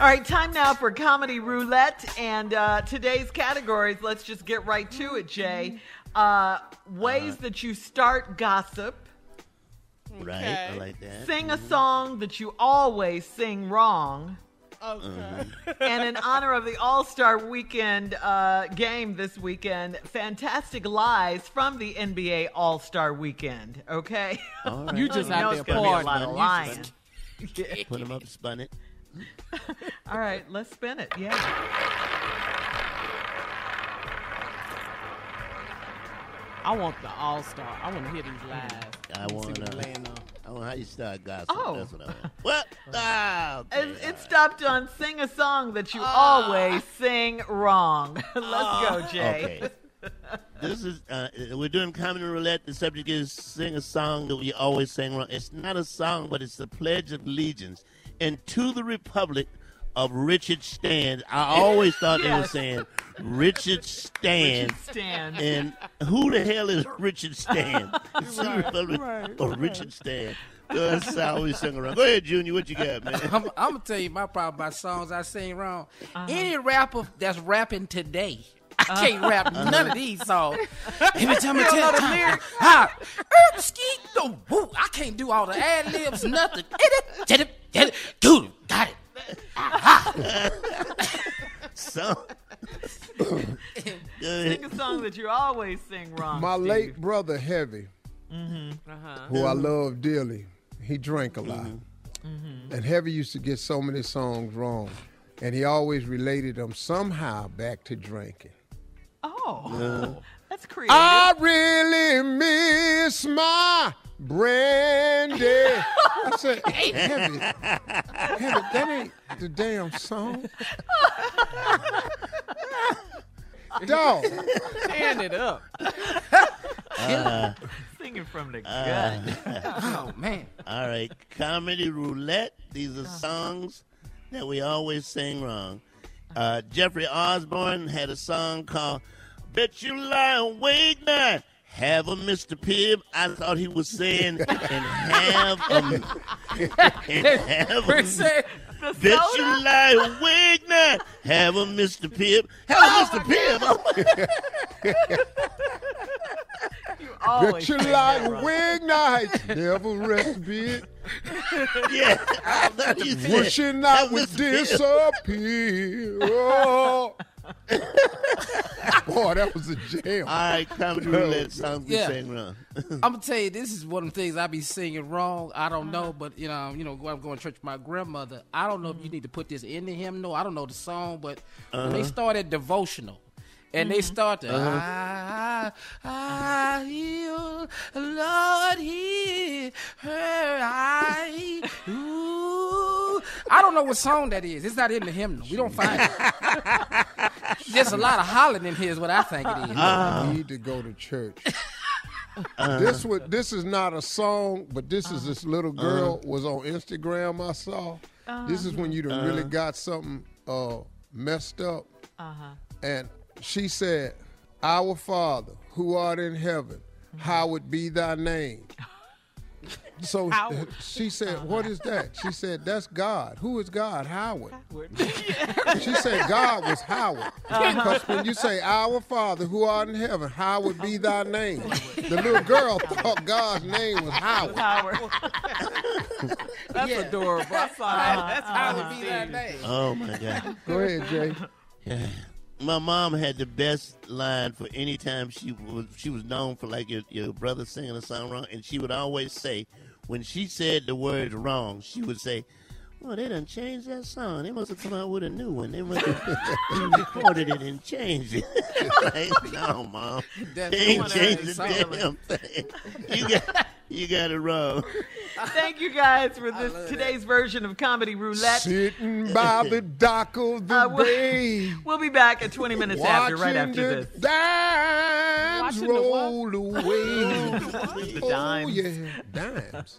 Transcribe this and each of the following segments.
All right, time now for comedy roulette. And uh, today's categories, let's just get right to it, Jay. Uh, ways that you start gossip, Right, I like that. sing a song that you always sing wrong, Okay. and in honor of the All Star Weekend uh, game this weekend, fantastic lies from the NBA All Star Weekend. Okay, All right. You just You out know it's gonna be a partying. lot of You lying. just- Put them up, spun it. All right, let's spin it. Yeah. I want the all star. I want to hear these lies. I Let me see want what to. we laying on. I want how you start gossip. Oh. That's what I want. What? Ah, okay, It, it right. stopped on sing a song that you always sing wrong. Let's go, Jay. Okay. this is uh, we're doing comedy roulette. The subject is sing a song that we always sing wrong. It's not a song, but it's the Pledge of Allegiance. And to the Republic of Richard Stand. I always thought they were saying Richard Stand. Richard Stand. And who the hell is Richard Stand? It's the Republic right, Richard Stand. That's how I always sing around. Go ahead, Junior. What you got, man? I'm, I'm gonna tell you my problem about songs I sing wrong. Uh-huh. Any rapper that's rapping today, I uh-huh. can't rap none of uh-huh. these songs. Every time I tell the lyrics, ha, ski, no, woo, I can't do all the ad libs, nothing. Get it, get it, good, got it. So, Sing a song that you always sing wrong. My Steve. late brother, Heavy, Uh-huh. who I love dearly, he drank a lot. Mm-hmm. And Heavy used to get so many songs wrong. And he always related them somehow back to drinking. Oh, that's creative. I really miss my brandy. I said, hey, Heavy, Heavy, that ain't the damn song. Dog. Stand it up. Singing from the gut. Oh man. all right, comedy roulette. These are songs that we always sing wrong. Uh, Jeffrey Osborne had a song called "Bet You Lie Awake Night have a Mr. Pibb. I thought he was saying, and have a, and have a, Bet you lie wig now. Have a Mr. Pibb. Have a Mr. Pibb. Bet you like wig nights. Never rest bit. yeah. I thought you said, Wishing I would disappear. Oh. Boy, that was a jam. All right, comedy roulette songs we Yeah. sang wrong. I'm gonna tell you, this is one of the things I be singing wrong. I don't know, uh-huh. but you know, you know, I'm going to church with my grandmother. I don't know if you mm-hmm. need to put this in the hymnal. I don't know the song, but when they uh-huh. started devotional. And they mm-hmm. start to uh-huh. I, I heal, Lord, hear her I, ooh. I don't know what song that is. It's not in the hymnal. We don't find it. There's a lot of hollering in here, is what I think it is. Ah. I need to go to church. this uh. would this is not a song, but this is this little uh. girl was on Instagram I saw. Uh-huh. This is when you done really uh. got something uh, messed up. Uh-huh. And she said, Our Father, who art in heaven, mm-hmm. hallowed be thy name. So she said, uh-huh. What is that? She said, That's God. Who is God? Howard. She said God was Howard. Uh-huh. Because when you say, Our Father who art in heaven, hallowed be thy name. The little girl thought God's name was Howard. Howard. That's Yeah. adorable. I saw that. Uh-huh. That's How how would be that name? Oh, my God. Go ahead, Jay. Yeah. My mom had the best line for any time she was she was known for like your, your brother singing a song wrong, and she would always say when she said the words wrong, she would say, "Well, they done changed that song. They must have come out with a new one. They must have recorded it and changed it." like, no, mom, That's they ain't changed the song. damn thing. You got you got it wrong. Thank you guys for this today's version of Comedy Roulette. Sitting by the dock of the Uh, we'll- bay. We'll be back at 20 minutes after, right after the this. dimes Watching the what? roll away. The oh, dimes. yeah, dimes.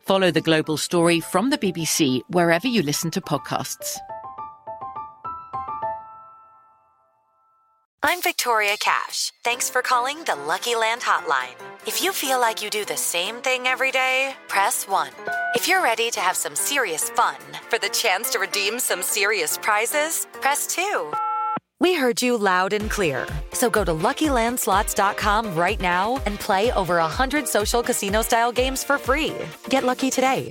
Follow The Global Story from the BBC wherever you listen to podcasts. I'm Victoria Cash. Thanks for calling the Lucky Land Hotline. If you feel like you do the same thing every day, press 1. If you're ready to have some serious fun for the chance to redeem some serious prizes, press 2. We heard you loud and clear. So go to LuckyLandSlots.com right now and play over 100 social casino-style games for free. Get lucky today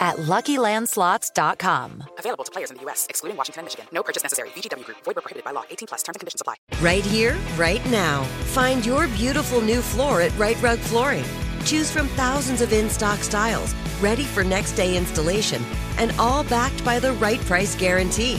at LuckyLandSlots.com. Available to players in the U.S., excluding Washington and Michigan. No purchase necessary. VGW Group. Void where prohibited by law. 18 plus. Terms and conditions apply. Right here, right now. Find your beautiful new floor at Rite Rug Flooring. Choose from thousands of in stock styles, ready for next day installation, and all backed by the right price guarantee.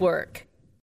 work.